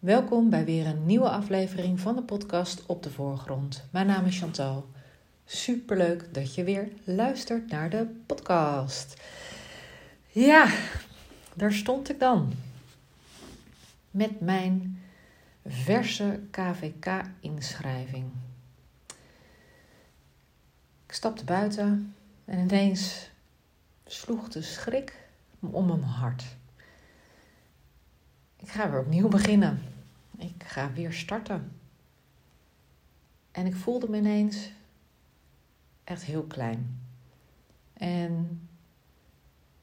Welkom bij weer een nieuwe aflevering van de podcast Op de Voorgrond. Mijn naam is Chantal. Superleuk dat je weer luistert naar de podcast. Ja, daar stond ik dan. Met mijn verse KVK-inschrijving. Ik stapte buiten en ineens sloeg de schrik om mijn hart. Ik ga weer opnieuw beginnen. Ik ga weer starten. En ik voelde me ineens echt heel klein. En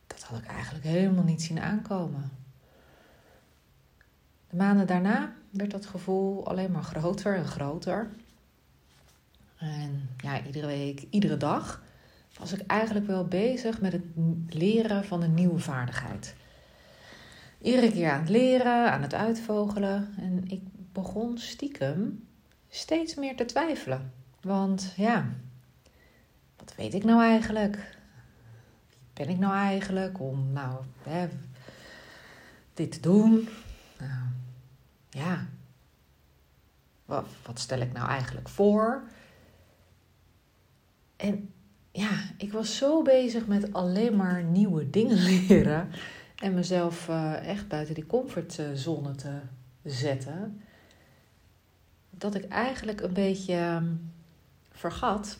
dat had ik eigenlijk helemaal niet zien aankomen. De maanden daarna werd dat gevoel alleen maar groter en groter. En ja, iedere week, iedere dag was ik eigenlijk wel bezig met het leren van een nieuwe vaardigheid. Iedere keer aan het leren, aan het uitvogelen. En ik begon stiekem steeds meer te twijfelen. Want ja, wat weet ik nou eigenlijk? Wie ben ik nou eigenlijk om nou hè, dit te doen? Nou, ja, wat, wat stel ik nou eigenlijk voor? En ja, ik was zo bezig met alleen maar nieuwe dingen leren en mezelf uh, echt buiten die comfortzone te zetten, dat ik eigenlijk een beetje um, vergat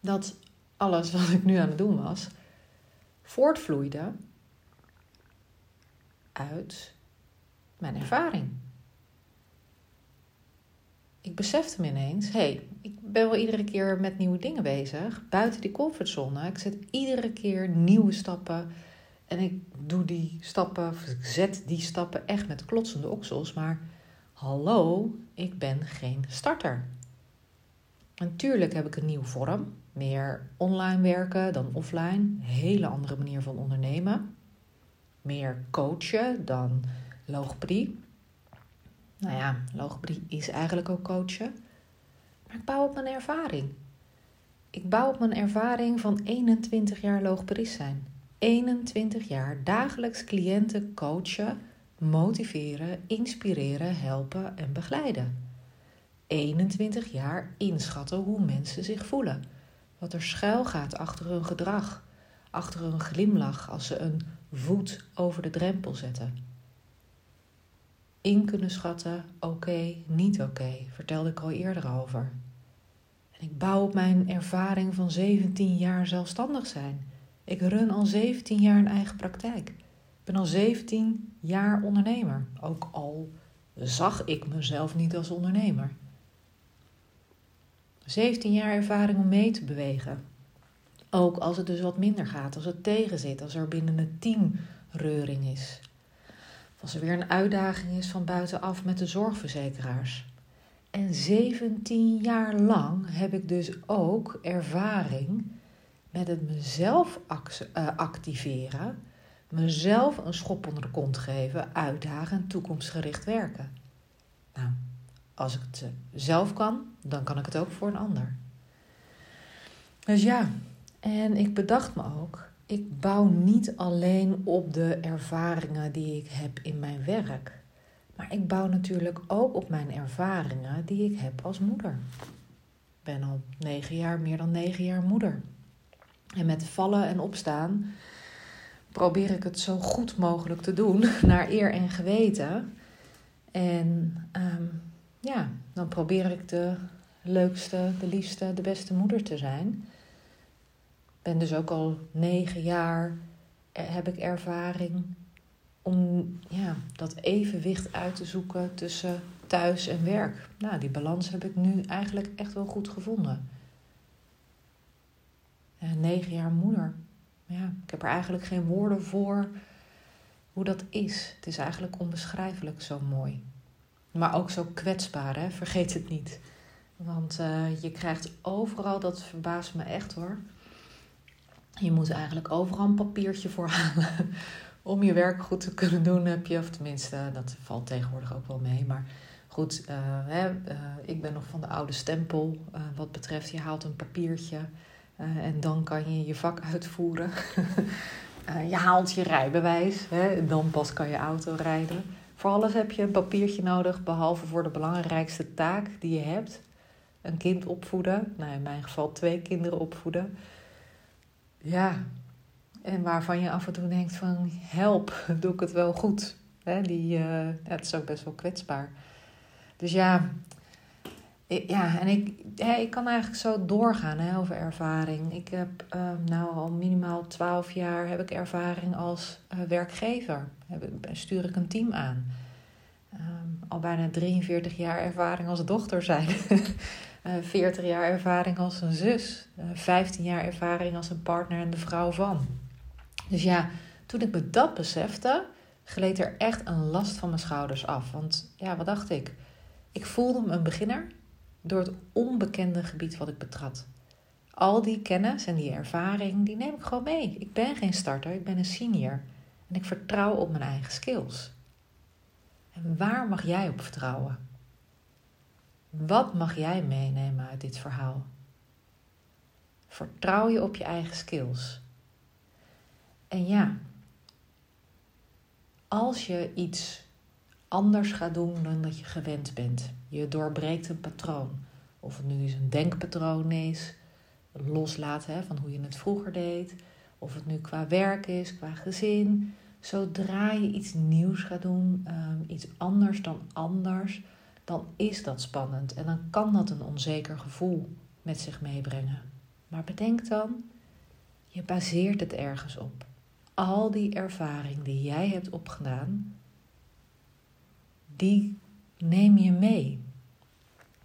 dat alles wat ik nu aan het doen was, voortvloeide uit mijn ervaring. Ik besefte me ineens, hé, hey, ik ben wel iedere keer met nieuwe dingen bezig, buiten die comfortzone. Ik zet iedere keer nieuwe stappen en ik doe die stappen, ik zet die stappen echt met klotsende oksels. Maar hallo, ik ben geen starter. Natuurlijk heb ik een nieuwe vorm. Meer online werken dan offline. Hele andere manier van ondernemen. Meer coachen dan logopedie. Nou ja, logopedie is eigenlijk ook coachen. Maar ik bouw op mijn ervaring. Ik bouw op mijn ervaring van 21 jaar logopedist zijn. 21 jaar dagelijks cliënten coachen, motiveren, inspireren, helpen en begeleiden. 21 jaar inschatten hoe mensen zich voelen. Wat er schuil gaat achter hun gedrag, achter hun glimlach als ze een voet over de drempel zetten. In kunnen schatten, oké, niet oké, vertelde ik al eerder over. En ik bouw op mijn ervaring van 17 jaar zelfstandig zijn ik run al 17 jaar een eigen praktijk. Ik ben al 17 jaar ondernemer. Ook al zag ik mezelf niet als ondernemer. 17 jaar ervaring om mee te bewegen. Ook als het dus wat minder gaat, als het tegenzit, als er binnen het team reuring is. Als er weer een uitdaging is van buitenaf met de zorgverzekeraars. En 17 jaar lang heb ik dus ook ervaring met het mezelf eh, activeren, mezelf een schop onder de kont geven, uitdagen en toekomstgericht werken. Nou, als ik het zelf kan, dan kan ik het ook voor een ander. Dus ja, en ik bedacht me ook, ik bouw niet alleen op de ervaringen die ik heb in mijn werk, maar ik bouw natuurlijk ook op mijn ervaringen die ik heb als moeder. Ik ben al negen jaar, meer dan negen jaar moeder. En met vallen en opstaan probeer ik het zo goed mogelijk te doen, naar eer en geweten. En ehm, ja, dan probeer ik de leukste, de liefste, de beste moeder te zijn. Ik ben dus ook al negen jaar, eh, heb ik ervaring om ja, dat evenwicht uit te zoeken tussen thuis en werk. Nou, die balans heb ik nu eigenlijk echt wel goed gevonden negen jaar moeder. Ja, ik heb er eigenlijk geen woorden voor hoe dat is. Het is eigenlijk onbeschrijfelijk zo mooi. Maar ook zo kwetsbaar, hè? vergeet het niet. Want uh, je krijgt overal, dat verbaast me echt hoor. Je moet eigenlijk overal een papiertje voor halen. Om je werk goed te kunnen doen heb je, of tenminste, dat valt tegenwoordig ook wel mee. Maar goed, hè, ik ben nog van de oude stempel. wat betreft, je haalt een papiertje. Uh, en dan kan je je vak uitvoeren. uh, je haalt je rijbewijs, hè, dan pas kan je auto rijden. voor alles heb je een papiertje nodig, behalve voor de belangrijkste taak die je hebt. Een kind opvoeden. Nou, in mijn geval twee kinderen opvoeden. Ja, en waarvan je af en toe denkt van help, doe ik het wel goed. die, uh, ja, het is ook best wel kwetsbaar. Dus ja, ja, en ik, ik kan eigenlijk zo doorgaan hè, over ervaring. Ik heb uh, nou al minimaal 12 jaar heb ik ervaring als uh, werkgever. Heb, stuur ik een team aan. Um, al bijna 43 jaar ervaring als dochter zijn. uh, eh, 40 jaar ervaring als een zus. 15 jaar ervaring als een partner en de vrouw van. Dus ja, toen ik me dat besefte, gleed er echt een last van mijn schouders af. Want ja, wat dacht ik? Ik voelde me een beginner door het onbekende gebied wat ik betrad. Al die kennis en die ervaring, die neem ik gewoon mee. Ik ben geen starter, ik ben een senior. En ik vertrouw op mijn eigen skills. En waar mag jij op vertrouwen? Wat mag jij meenemen uit dit verhaal? Vertrouw je op je eigen skills? En ja, als je iets anders gaat doen dan dat je gewend bent. Je doorbreekt een patroon. Of het nu eens een denkpatroon is, loslaten hè, van hoe je het vroeger deed. Of het nu qua werk is, qua gezin. Zodra je iets nieuws gaat doen, um, iets anders dan anders, dan is dat spannend. En dan kan dat een onzeker gevoel met zich meebrengen. Maar bedenk dan, je baseert het ergens op. Al die ervaring die jij hebt opgedaan, die neem je mee.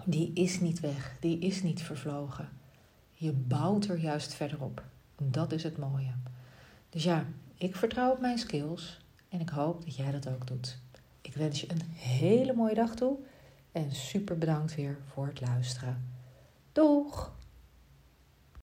Die is niet weg, die is niet vervlogen. Je bouwt er juist verder op. Dat is het mooie. Dus ja, ik vertrouw op mijn skills en ik hoop dat jij dat ook doet. Ik wens je een hele mooie dag toe en super bedankt weer voor het luisteren. Doeg!